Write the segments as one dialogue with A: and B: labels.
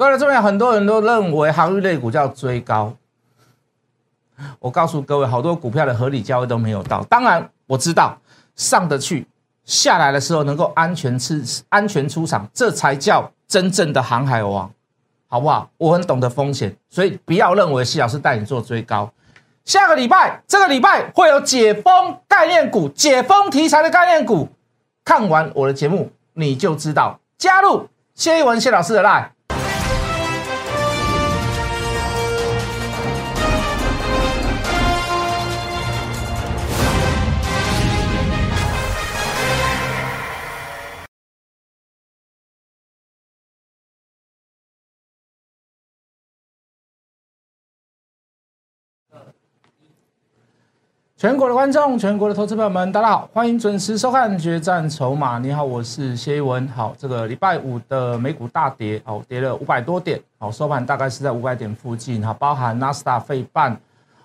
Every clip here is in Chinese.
A: 各位这边很多人都认为航运类股叫追高。我告诉各位，好多股票的合理价位都没有到。当然我知道上得去，下来的时候能够安全出安全出场，这才叫真正的航海王，好不好？我很懂得风险，所以不要认为谢老师带你做追高。下个礼拜，这个礼拜会有解封概念股、解封题材的概念股。看完我的节目，你就知道。加入谢一文谢老师的 line。全国的观众，全国的投资朋友们，大家好，欢迎准时收看《决战筹码》。你好，我是谢一文。好，这个礼拜五的美股大跌，哦，跌了五百多点，好，收盘大概是在五百点附近，哈，包含纳斯达费半，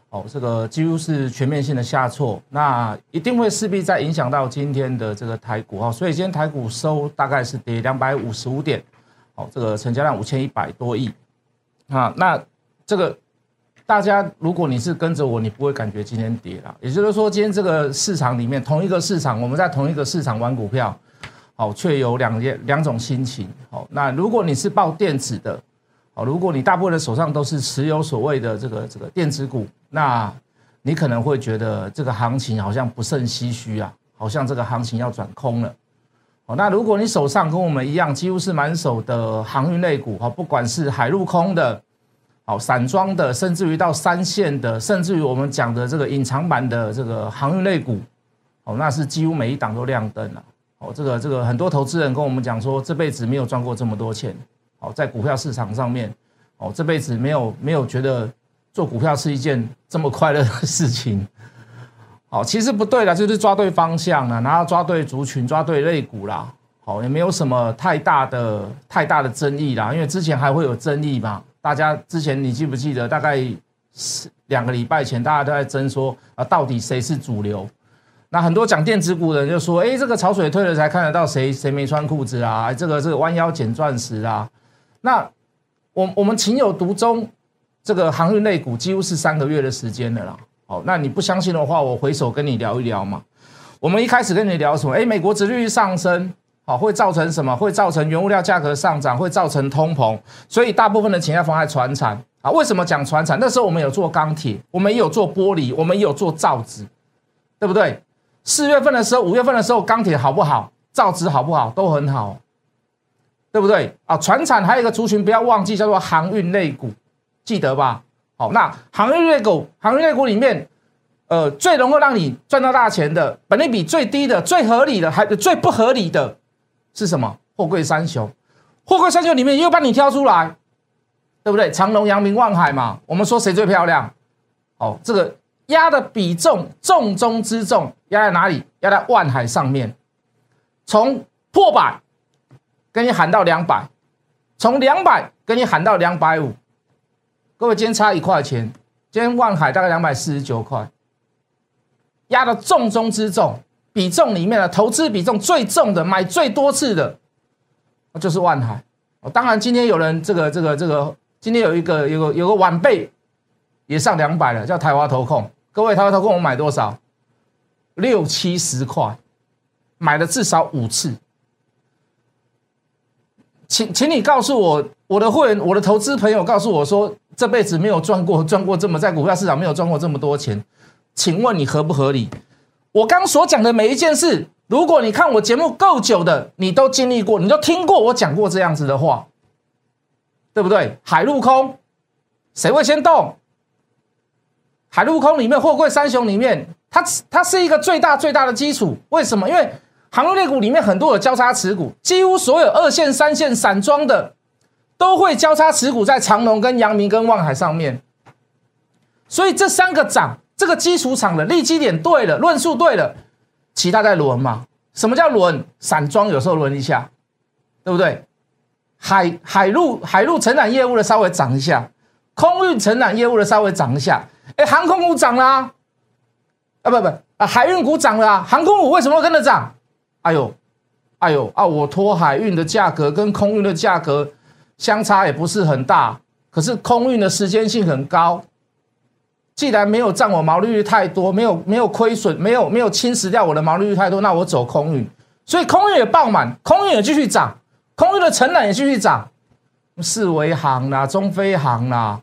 A: 哦，这个几乎是全面性的下挫，那一定会势必在影响到今天的这个台股，哈，所以今天台股收大概是跌两百五十五点，好，这个成交量五千一百多亿，啊，那这个。大家，如果你是跟着我，你不会感觉今天跌了。也就是说，今天这个市场里面，同一个市场，我们在同一个市场玩股票，好，却有两件两种心情。好，那如果你是报电子的，好，如果你大部分的手上都是持有所谓的这个这个电子股，那你可能会觉得这个行情好像不甚唏嘘啊，好像这个行情要转空了。好，那如果你手上跟我们一样，几乎是满手的航运类股，哈，不管是海陆空的。好，散装的，甚至于到三线的，甚至于我们讲的这个隐藏版的这个航运类股，哦，那是几乎每一档都亮灯了。哦，这个这个很多投资人跟我们讲说，这辈子没有赚过这么多钱。哦，在股票市场上面，哦，这辈子没有没有觉得做股票是一件这么快乐的事情。哦，其实不对的，就是抓对方向了，然后抓对族群，抓对类股啦。好，也没有什么太大的太大的争议啦，因为之前还会有争议嘛。大家之前你记不记得？大概是两个礼拜前，大家都在争说啊，到底谁是主流？那很多讲电子股的人就说：“哎，这个潮水退了才看得到谁谁没穿裤子啊？这个这个弯腰捡钻石啊？”那我我们情有独钟，这个航运类股几乎是三个月的时间了啦。好，那你不相信的话，我回首跟你聊一聊嘛。我们一开始跟你聊什么？哎，美国殖率上升。好，会造成什么？会造成原物料价格上涨，会造成通膨，所以大部分的钱要放在船产啊。为什么讲船产？那时候我们有做钢铁，我们也有做玻璃，我们也有做造纸，对不对？四月份的时候，五月份的时候，钢铁好不好？造纸好不好？都很好，对不对？啊，船产还有一个族群不要忘记，叫做航运类股，记得吧？好，那航运类股，航运类股里面。呃，最能够让你赚到大钱的，本利比最低的、最合理的，还最不合理的。是什么？货柜三雄，货柜三雄里面又帮你挑出来，对不对？长隆、阳明、万海嘛。我们说谁最漂亮？哦，这个压的比重重中之重，压在哪里？压在万海上面。从破百跟你喊到两百，从两百跟你喊到两百五。各位，今天差一块钱，今天万海大概两百四十九块，压的重中之重。比重里面的投资比重最重的，买最多次的，就是万海。哦，当然今天有人这个这个这个，今天有一个有个有个晚辈也上两百了，叫台华投控。各位台华投控，我买多少？六七十块，买了至少五次。请请你告诉我，我的会员，我的投资朋友告诉我说，这辈子没有赚过赚过这么在股票市场没有赚过这么多钱，请问你合不合理？我刚所讲的每一件事，如果你看我节目够久的，你都经历过，你都听过我讲过这样子的话，对不对？海陆空，谁会先动？海陆空里面，货柜三雄里面，它它是一个最大最大的基础。为什么？因为航运类股里面很多有交叉持股，几乎所有二线、三线散装的都会交叉持股在长隆、跟阳明、跟望海上面，所以这三个涨。这个基础厂的立基点对了，论述对了，其他在轮嘛？什么叫轮？散装有时候轮一下，对不对？海海陆海陆承揽业务的稍微涨一下，空运承揽业务的稍微涨一下。哎，航空股涨啦，啊不不啊，海运股涨了啊，航空股为什么跟着涨？哎呦，哎呦啊，我拖海运的价格跟空运的价格相差也不是很大，可是空运的时间性很高。既然没有占我毛利率太多，没有没有亏损，没有没有侵蚀掉我的毛利率太多，那我走空运，所以空运也爆满，空运也继续涨，空运的承揽也继续涨，四维航啦、中飞航啦、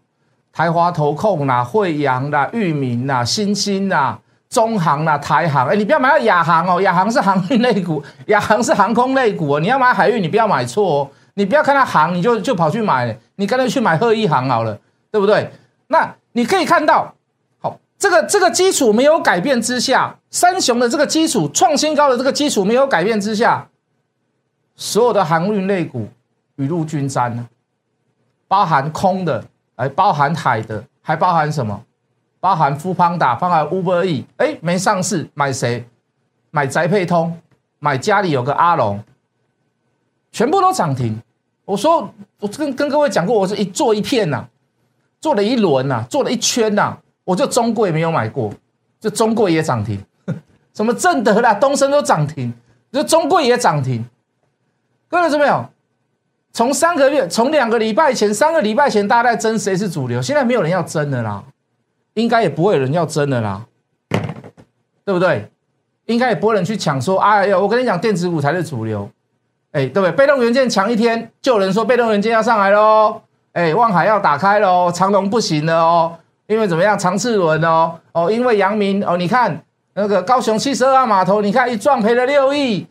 A: 台华投控啦、惠阳啦、裕民啦、新兴啦、中航啦、台航，哎，你不要买到亚航哦，亚航是航运类股，亚航是航空类股哦，你要买海运，你不要买错哦，你不要看它航，你就就跑去买，你干脆去买鹤一航好了，对不对？那你可以看到。这个这个基础没有改变之下，三雄的这个基础创新高的这个基础没有改变之下，所有的航运类股雨露均沾呢，包含空的，哎，包含海的，还包含什么？包含富邦打，包含 Uber E，哎，没上市，买谁？买宅配通，买家里有个阿龙，全部都涨停。我说，我跟跟各位讲过，我是一做一片呐，做了一轮呐，做了一圈呐。我就中贵没有买过，就中贵也涨停，什么正德啦、东升都涨停，就中贵也涨停。各位知没有？从三个月、从两个礼拜前、三个礼拜前，大家在争谁是主流，现在没有人要争的啦，应该也不会有人要争的啦，对不对？应该也不会人去抢说，哎呀，我跟你讲，电子股才是主流，哎，对不对？被动元件抢一天，就有人说被动元件要上来喽，哎，望海要打开喽，长隆不行了哦。因为怎么样？长次轮哦哦，因为阳明哦，你看那个高雄七十二码头，你看一撞赔了六亿，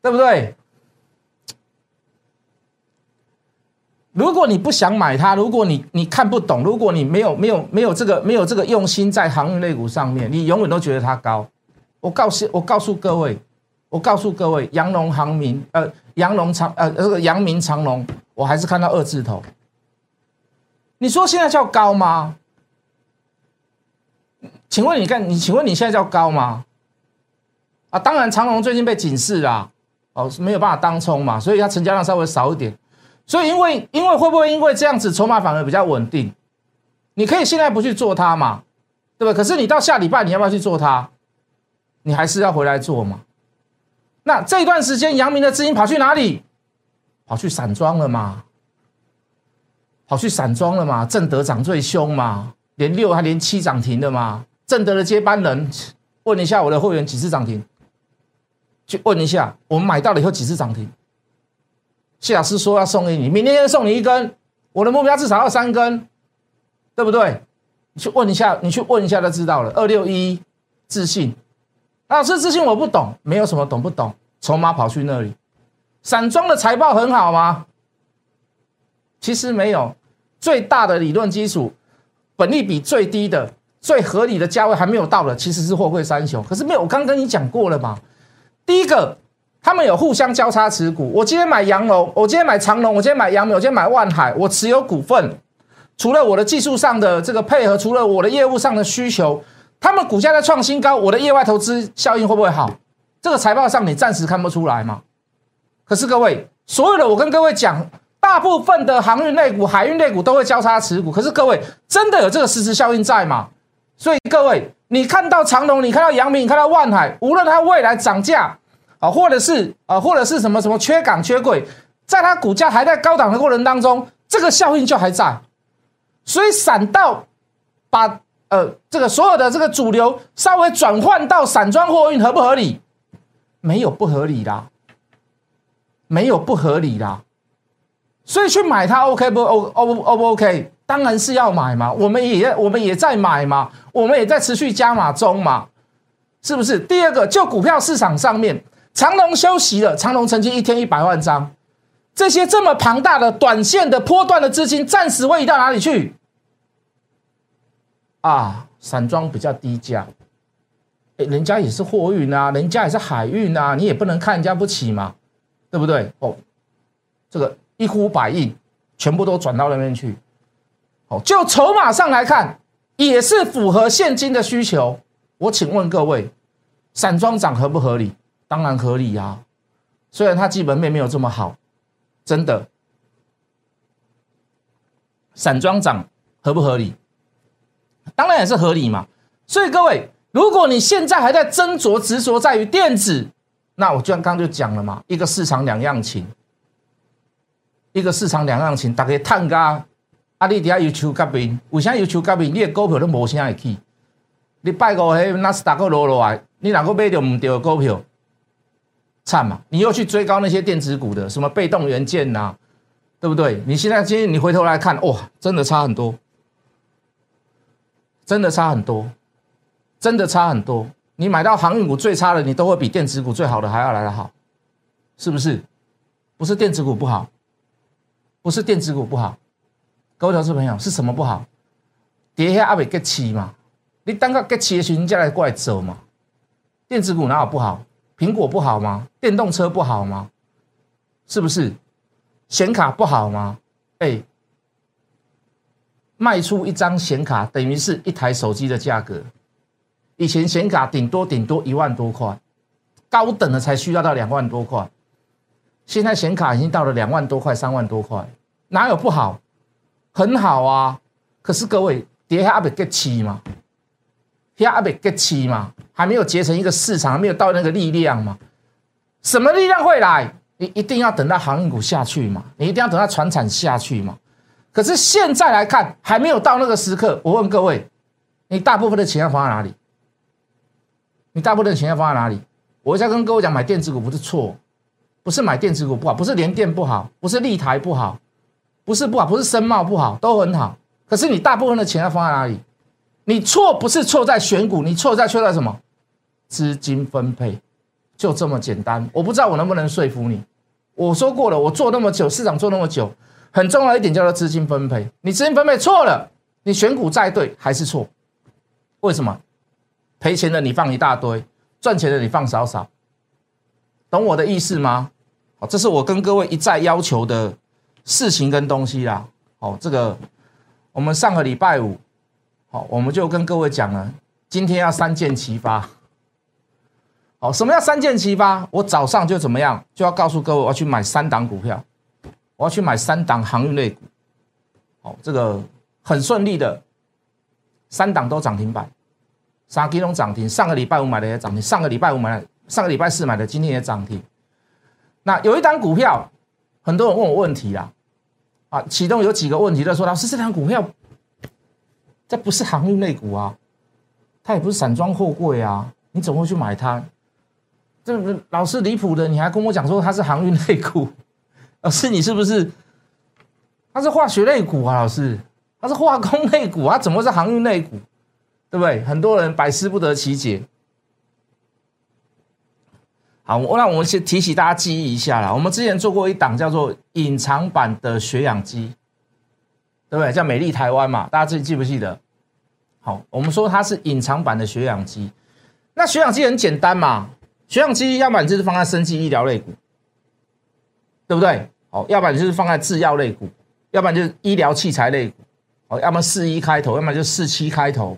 A: 对不对？如果你不想买它，如果你你看不懂，如果你没有没有没有这个没有这个用心在航运类股上面，你永远都觉得它高。我告诉我告诉各位，我告诉各位，阳龙航明呃，阳龙长呃这个阳明长龙，我还是看到二字头。你说现在叫高吗？请问你看，你请问你现在叫高吗？啊，当然长隆最近被警示啦，哦，没有办法当冲嘛，所以它成交量稍微少一点。所以因为因为会不会因为这样子筹码反而比较稳定？你可以现在不去做它嘛，对吧？可是你到下礼拜你要不要去做它？你还是要回来做嘛？那这一段时间阳明的资金跑去哪里？跑去散装了嘛？跑去散装了嘛？正德涨最凶嘛？连六还连七涨停的嘛？正德的接班人，问一下我的会员几次涨停？去问一下，我们买到了以后几次涨停？谢老师说要送给你，明天要送你一根，我的目标至少要三根，对不对？你去问一下，你去问一下就知道了。二六一自信，老师自信我不懂，没有什么懂不懂，筹码跑去那里。散装的财报很好吗？其实没有，最大的理论基础，本利比最低的。最合理的价位还没有到了，其实是货柜三雄。可是没有，我刚跟你讲过了嘛。第一个，他们有互相交叉持股。我今天买阳龙，我今天买长龙，我今天买阳明，我今天买万海，我持有股份。除了我的技术上的这个配合，除了我的业务上的需求，他们股价在创新高，我的业外投资效应会不会好？这个财报上你暂时看不出来嘛。可是各位，所有的我跟各位讲，大部分的航运类股、海运类股都会交叉持股。可是各位，真的有这个实质效应在吗？所以各位，你看到长隆，你看到阳明，你看到万海，无论它未来涨价啊，或者是啊，或者是什么什么缺港缺柜，在它股价还在高档的过程当中，这个效应就还在。所以散到把呃这个所有的这个主流稍微转换到散装货运合不合理？没有不合理啦，没有不合理啦。所以去买它 OK 不 O O O 不 OK？当然是要买嘛，我们也我们也在买嘛，我们也在持续加码中嘛，是不是？第二个，就股票市场上面，长隆休息了，长隆曾经一天一百万张，这些这么庞大的短线的波段的资金，暂时位移到哪里去？啊，散装比较低价，哎，人家也是货运啊，人家也是海运啊，你也不能看人家不起嘛，对不对？哦，这个一呼百应，全部都转到那边去。哦，就筹码上来看，也是符合现金的需求。我请问各位，散装涨合不合理？当然合理呀。虽然它基本面没有这么好，真的。散装涨合不合理？当然也是合理嘛。所以各位，如果你现在还在斟酌执着在于电子，那我就刚刚就讲了嘛，一个市场两样情。一个市场两样情，大家探家，啊，你底下要求革命，为啥要求革命？你的股票都无啥会去。你拜五迄纳斯达克落落来，你哪个买到唔对的股票，惨嘛！你又去追高那些电子股的，什么被动元件呐，对不对？你现在今天你回头来看，哇，真的差很多，真的差很多，真的差很多。你买到航运股最差的，你都会比电子股最好的还要来得好，是不是？不是电子股不好，不是电子股不好，各位投资朋友，是什么不好？跌下阿未结起嘛，你等个结起的时候再来过来走嘛。电子股哪有不好？苹果不好吗？电动车不好吗？是不是？显卡不好吗？哎，卖出一张显卡等于是一台手机的价格。以前显卡顶多顶多一万多块，高等的才需要到两万多块。现在显卡已经到了两万多块、三万多块，哪有不好？很好啊。可是各位，跌下阿北 get 起嘛，下阿北 get 起嘛，还没有结成一个市场，还没有到那个力量嘛。什么力量会来？你一定要等到航运股下去嘛，你一定要等到船产下去嘛。可是现在来看，还没有到那个时刻。我问各位，你大部分的钱要放在哪里？你大部分的钱要放在哪里？我在跟各位讲，买电子股不是错，不是买电子股不好，不是联电不好，不是立台不好，不是不好，不是深茂不好，都很好。可是你大部分的钱要放在哪里？你错不是错在选股，你错在错在什么？资金分配，就这么简单。我不知道我能不能说服你。我说过了，我做那么久，市场做那么久，很重要一点叫做资金分配。你资金分配错了，你选股再对还是错。为什么？赔钱的你放一大堆，赚钱的你放少少，懂我的意思吗？好，这是我跟各位一再要求的事情跟东西啦。好，这个我们上个礼拜五，好，我们就跟各位讲了，今天要三箭齐发。好，什么叫三箭齐发？我早上就怎么样，就要告诉各位，我要去买三档股票，我要去买三档航运类股。好，这个很顺利的，三档都涨停板。三基隆涨停，上个礼拜五买的也涨停，上个礼拜五买的，上个礼拜四买的，今天也涨停。那有一单股票，很多人问我问题啦，啊，启动有几个问题，就说老师，这单股票，这不是航运类股啊，它也不是散装货柜啊，你怎么会去买它？这老师离谱的，你还跟我讲说它是航运类股，老师你是不是？它是化学类股啊，老师，它是化工类股啊，怎么是航运类股？对不对？很多人百思不得其解。好，我那我们先提醒大家记忆一下啦。我们之前做过一档叫做隐藏版的血氧机，对不对？叫美丽台湾嘛，大家自己记不记得？好，我们说它是隐藏版的血氧机。那血氧机很简单嘛，血氧机要不然就是放在生技医疗类股，对不对？好，要不然就是放在制药类股，要不然就是医疗器材类股。好，要么四一开头，要么就四七开头。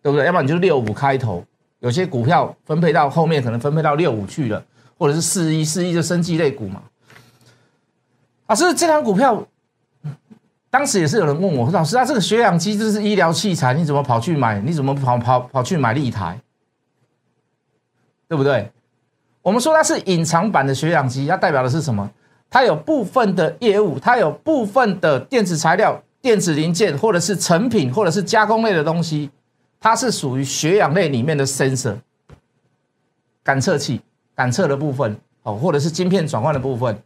A: 对不对？要不然你就六五开头，有些股票分配到后面可能分配到六五去了，或者是四一四一就生技类股嘛。老师，这张股票当时也是有人问我，说老师，他这个血氧机这是医疗器材，你怎么跑去买？你怎么跑跑跑去买立台？对不对？我们说它是隐藏版的血氧机，它代表的是什么？它有部分的业务，它有部分的电子材料、电子零件，或者是成品，或者是加工类的东西。它是属于血氧类里面的 sensor 感测器，感测的部分哦，或者是晶片转换的部分。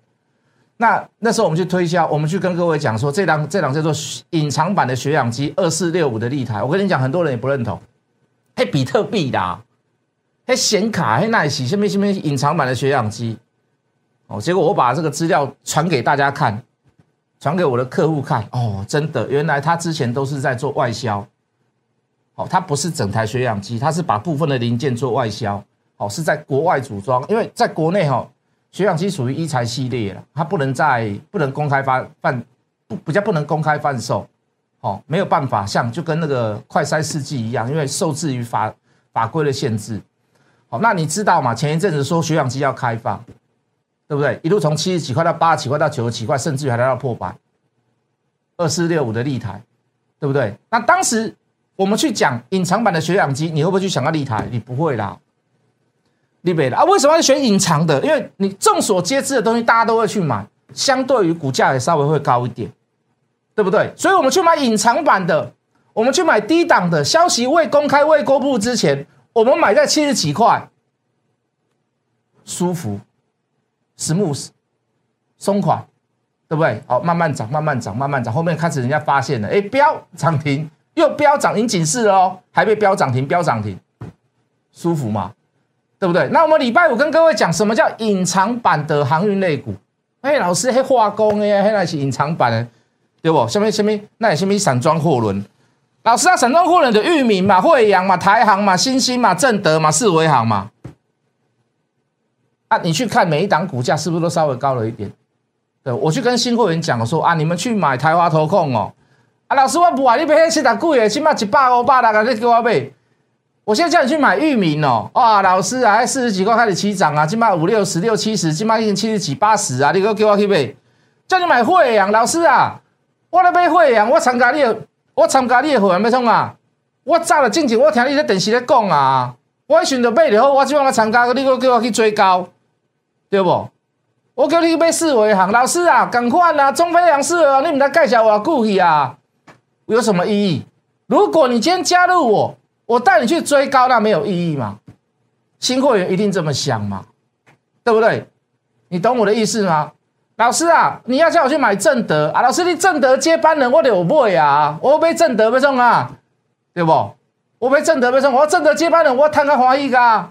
A: 那那时候我们去推销，我们去跟各位讲说，这档这档叫做隐藏版的血氧机二四六五的立台。我跟你讲，很多人也不认同，嘿，比特币的，嘿，显卡，嘿，奈喜，下面下面隐藏版的血氧机哦。结果我把这个资料传给大家看，传给我的客户看，哦，真的，原来他之前都是在做外销。哦，它不是整台血氧机，它是把部分的零件做外销，哦，是在国外组装，因为在国内哈，血氧机属于一材系列了，它不能在不能公开发贩，不比较不能公开贩售，哦，没有办法像就跟那个快筛试剂一样，因为受制于法法规的限制，好，那你知道吗？前一阵子说血氧机要开放，对不对？一路从七十几块到八十几块到九十几块，甚至于还来到破百，二四六五的立台，对不对？那当时。我们去讲隐藏版的血氧机，你会不会去想到立台？你不会啦，立北的啊？为什么要选隐藏的？因为你众所皆知的东西，大家都会去买。相对于股价也稍微会高一点，对不对？所以我们去买隐藏版的，我们去买低档的，消息未公开、未公布之前，我们买在七十几块，舒服，smooth，松垮，对不对？好，慢慢涨，慢慢涨，慢慢涨，后面开始人家发现了，哎，飙涨停，又飙涨停警示了哦，还被飙涨停，飙涨停，舒服嘛？对不对？那我们礼拜五跟各位讲什么叫隐藏版的航运类股？哎，老师，黑化工哎，黑那是隐藏版的，对不？什么什么？那也什么散装货轮？老师啊，散装货轮的域名嘛，惠阳嘛，台航嘛，新兴嘛，正德嘛，四维航嘛。啊，你去看每一档股价是不是都稍微高了一点？对，我去跟新会员讲说啊，你们去买台华投控哦。啊，老师我不啊，你买那些大贵的，起码一百五百那个你给我买。我现在叫你去买域名哦，哇，老师啊，四十几块开始起涨啊，今麦五六十六七十，今麦已经七十几八十啊，你给我去买，叫你买惠阳，老师啊，我来买惠阳，我参加你，我参加你的会员要创啊，我早了进前我听你在电视咧讲啊，我选择买了好，我即晚来参加，你给我叫我去追高，对不？我叫你去买四维行，老师啊，赶快啊，中飞阳四维行，你唔知介绍我故去啊，有什么意义？如果你今天加入我。我带你去追高，那没有意义吗？新会员一定这么想吗？对不对？你懂我的意思吗？老师啊，你要叫我去买正德啊？老师，你正德接班人我得有买啊，我被正德被送啊，对不？我被正德被送，我正德接班人我贪个华谊噶，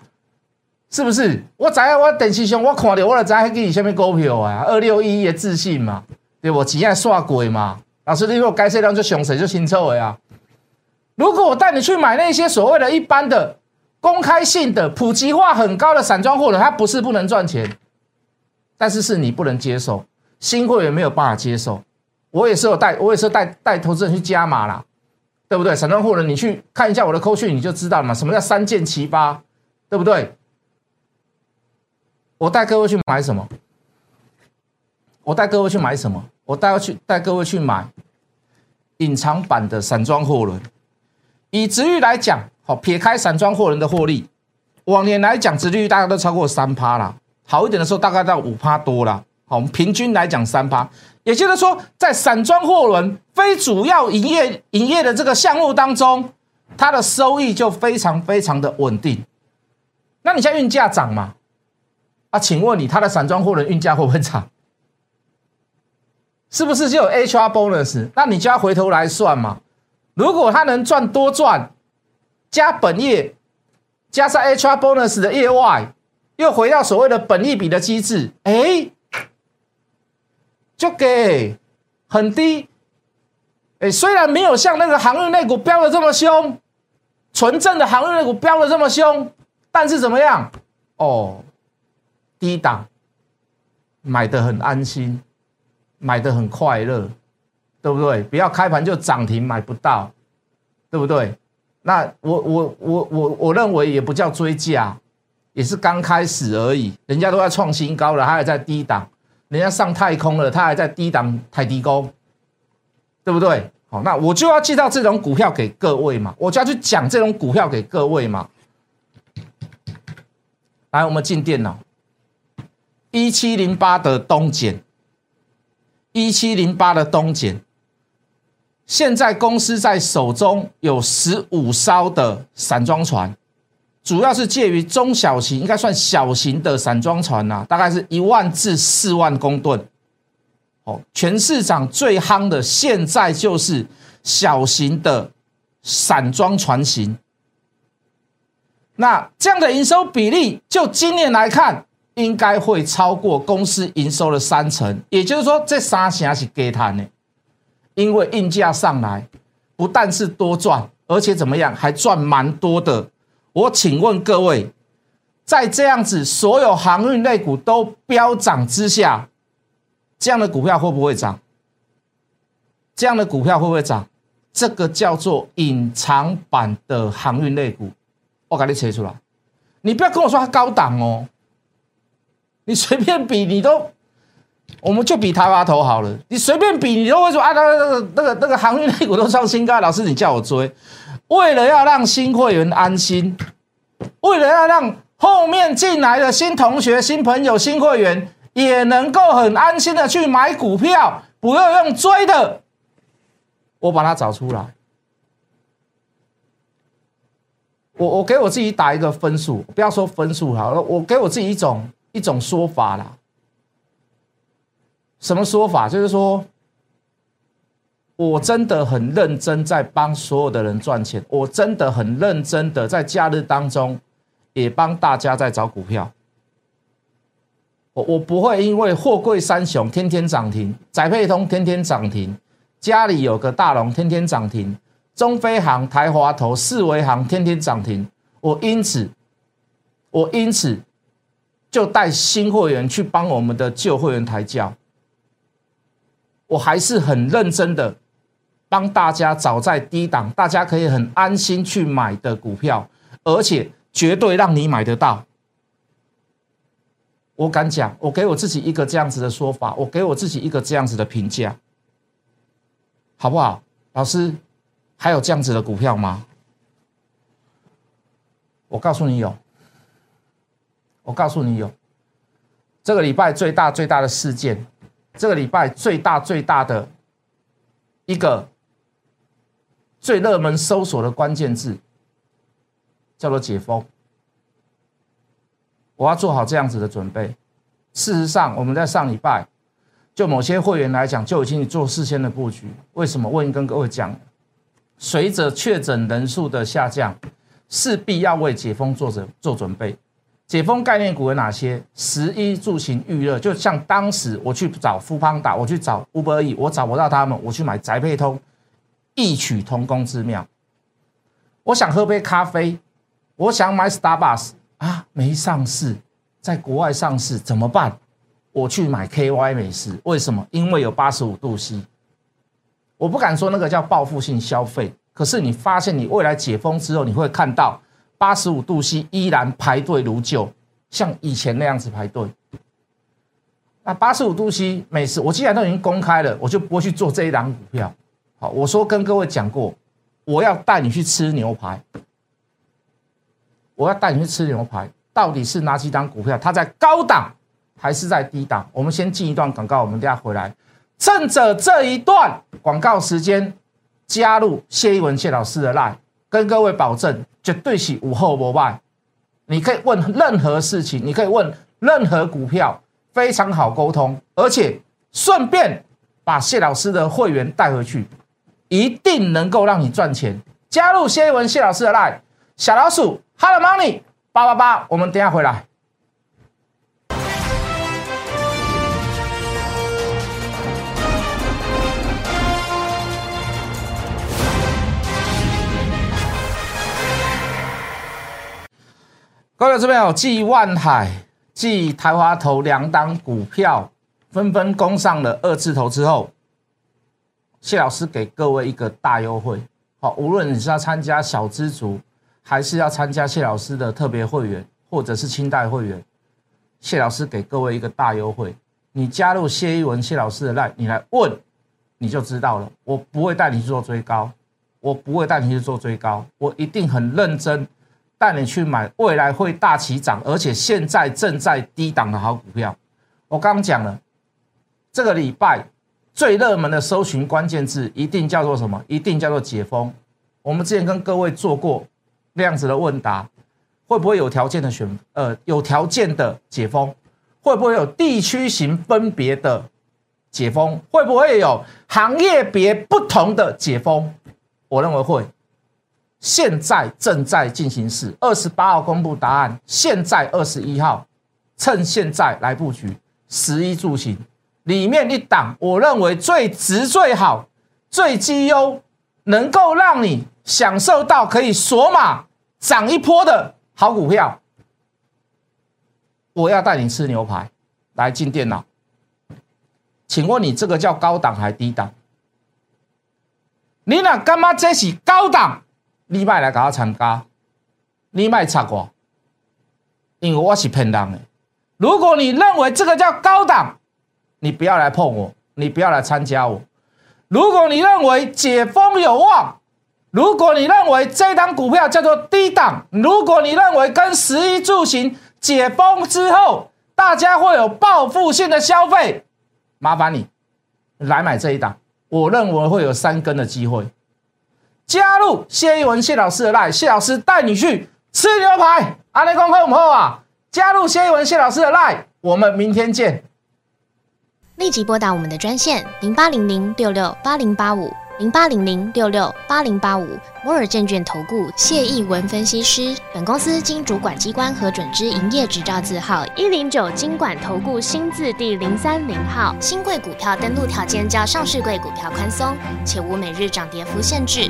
A: 是不是？我知影我电视上我看到我就知影给你什么股票啊？二六一的自信嘛，对不？钱爱刷鬼嘛？老师，你如果该这量就熊谁就新车尾啊？如果我带你去买那些所谓的一般的公开性的普及化很高的散装货轮，它不是不能赚钱，但是是你不能接受，新会员没有办法接受。我也是有带，我也是带带投资人去加码啦，对不对？散装货轮你去看一下我的扣讯，你就知道了嘛。什么叫三件齐发，对不对？我带各位去买什么？我带各位去买什么？我带去带各位去买隐藏版的散装货轮。以值率来讲，好撇开散装货轮的获利，往年来讲，值率大概都超过三趴啦。好一点的时候，大概到五趴多啦。好，我们平均来讲三趴，也就是说，在散装货轮非主要营业营业的这个项目当中，它的收益就非常非常的稳定。那你现在运价涨嘛？啊，请问你，它的散装货轮运价会不会涨？是不是就有 HR bonus？那你就要回头来算嘛。如果他能赚多赚，加本业，加上 HR bonus 的业外，又回到所谓的本益比的机制，哎，就给很低，哎，虽然没有像那个航运类股飙的这么凶，纯正的航运类股飙的这么凶，但是怎么样？哦，低档买的很安心，买的很快乐。对不对？不要开盘就涨停买不到，对不对？那我我我我我认为也不叫追价，也是刚开始而已。人家都在创新高了，他还在低档；人家上太空了，他还在低档太低沟，对不对？好，那我就要介绍这种股票给各位嘛，我就要去讲这种股票给各位嘛。来，我们进电脑，一七零八的东碱，一七零八的东碱。现在公司在手中有十五艘的散装船，主要是介于中小型，应该算小型的散装船呐，大概是一万至四万公吨。哦，全市场最夯的现在就是小型的散装船型。那这样的营收比例，就今年来看，应该会超过公司营收的三成。也就是说，这三成是给他的。因为运价上来，不但是多赚，而且怎么样，还赚蛮多的。我请问各位，在这样子所有航运类股都飙涨之下，这样的股票会不会涨？这样的股票会不会涨？这个叫做隐藏版的航运类股，我给你切出来。你不要跟我说它高档哦，你随便比你都。我们就比台湾头好了，你随便比，你都会说啊，那个那个那个那个航运类股都创新高。老师，你叫我追，为了要让新会员安心，为了要让后面进来的新同学、新朋友、新会员也能够很安心的去买股票，不要用追的。我把它找出来。我我给我自己打一个分数，不要说分数好了，我给我自己一种一种说法啦。什么说法？就是说，我真的很认真在帮所有的人赚钱，我真的很认真的在假日当中也帮大家在找股票。我我不会因为货柜三雄天天涨停，载配通天天涨停，家里有个大龙天天涨停。中飞航、台华投、四维航天天涨停，我因此，我因此就带新会员去帮我们的旧会员抬轿。我还是很认真的帮大家找在低档，大家可以很安心去买的股票，而且绝对让你买得到。我敢讲，我给我自己一个这样子的说法，我给我自己一个这样子的评价，好不好，老师？还有这样子的股票吗？我告诉你有，我告诉你有。这个礼拜最大最大的事件，这个礼拜最大最大的一个最热门搜索的关键字，叫做解封。我要做好这样子的准备。事实上，我们在上礼拜，就某些会员来讲，就已经做事先的布局。为什么？我已经跟各位讲。随着确诊人数的下降，势必要为解封做准做准备。解封概念股有哪些？十一住行预热，就像当时我去找富邦打，我去找 Uber E，我找不到他们，我去买宅配通，异曲同工之妙。我想喝杯咖啡，我想买 Starbucks 啊，没上市，在国外上市怎么办？我去买 KY 美食，为什么？因为有八十五度 C。我不敢说那个叫报复性消费，可是你发现你未来解封之后，你会看到八十五度 C 依然排队如旧，像以前那样子排队。那八十五度 C 每次，我既然都已经公开了，我就不会去做这一档股票。好，我说跟各位讲过，我要带你去吃牛排，我要带你去吃牛排，到底是哪几档股票？它在高档还是在低档？我们先进一段广告，我们等下回来。趁着这一段广告时间，加入谢一文谢老师的 line，跟各位保证，绝对是无后不败。你可以问任何事情，你可以问任何股票，非常好沟通，而且顺便把谢老师的会员带回去，一定能够让你赚钱。加入谢一文谢老师的 line，小老鼠 Hello Money 八八八，我们等下回来。各位这边有继万海、继台华投两档股票纷纷攻上了二字头之后，谢老师给各位一个大优惠。好，无论你是要参加小资族，还是要参加谢老师的特别会员，或者是清代会员，谢老师给各位一个大优惠。你加入谢一文谢老师的 line，你来问，你就知道了。我不会带你去做追高，我不会带你去做追高，我一定很认真。带你去买未来会大起涨，而且现在正在低档的好股票。我刚讲了，这个礼拜最热门的搜寻关键字一定叫做什么？一定叫做解封。我们之前跟各位做过那样子的问答，会不会有条件的选？呃，有条件的解封，会不会有地区型分别的解封？会不会有行业别不同的解封？我认为会。现在正在进行时，二十八号公布答案。现在二十一号，趁现在来布局十一住行里面一档，我认为最值、最好、最绩优，能够让你享受到可以锁码涨一波的好股票。我要带你吃牛排，来进电脑。请问你这个叫高档还低档？你那干嘛这是高档？你卖来搞我参加，你卖插我，因为我是骗人的。如果你认为这个叫高档，你不要来碰我，你不要来参加我。如果你认为解封有望，如果你认为这档股票叫做低档，如果你认为跟十一住行解封之后大家会有报复性的消费，麻烦你来买这一档，我认为会有三根的机会。加入谢一文谢老师的 line，谢老师带你去吃牛排。阿内公会我们后啊，加入谢一文谢老师的 line，我们明天见。
B: 立即拨打我们的专线零八零零六六八零八五零八零零六六八零八五摩尔证券投顾谢义文分析师。本公司经主管机关核准之营业执照字号一零九金管投顾新字第零三零号。新贵股票登录条件较上市贵股票宽松，且无每日涨跌幅限制。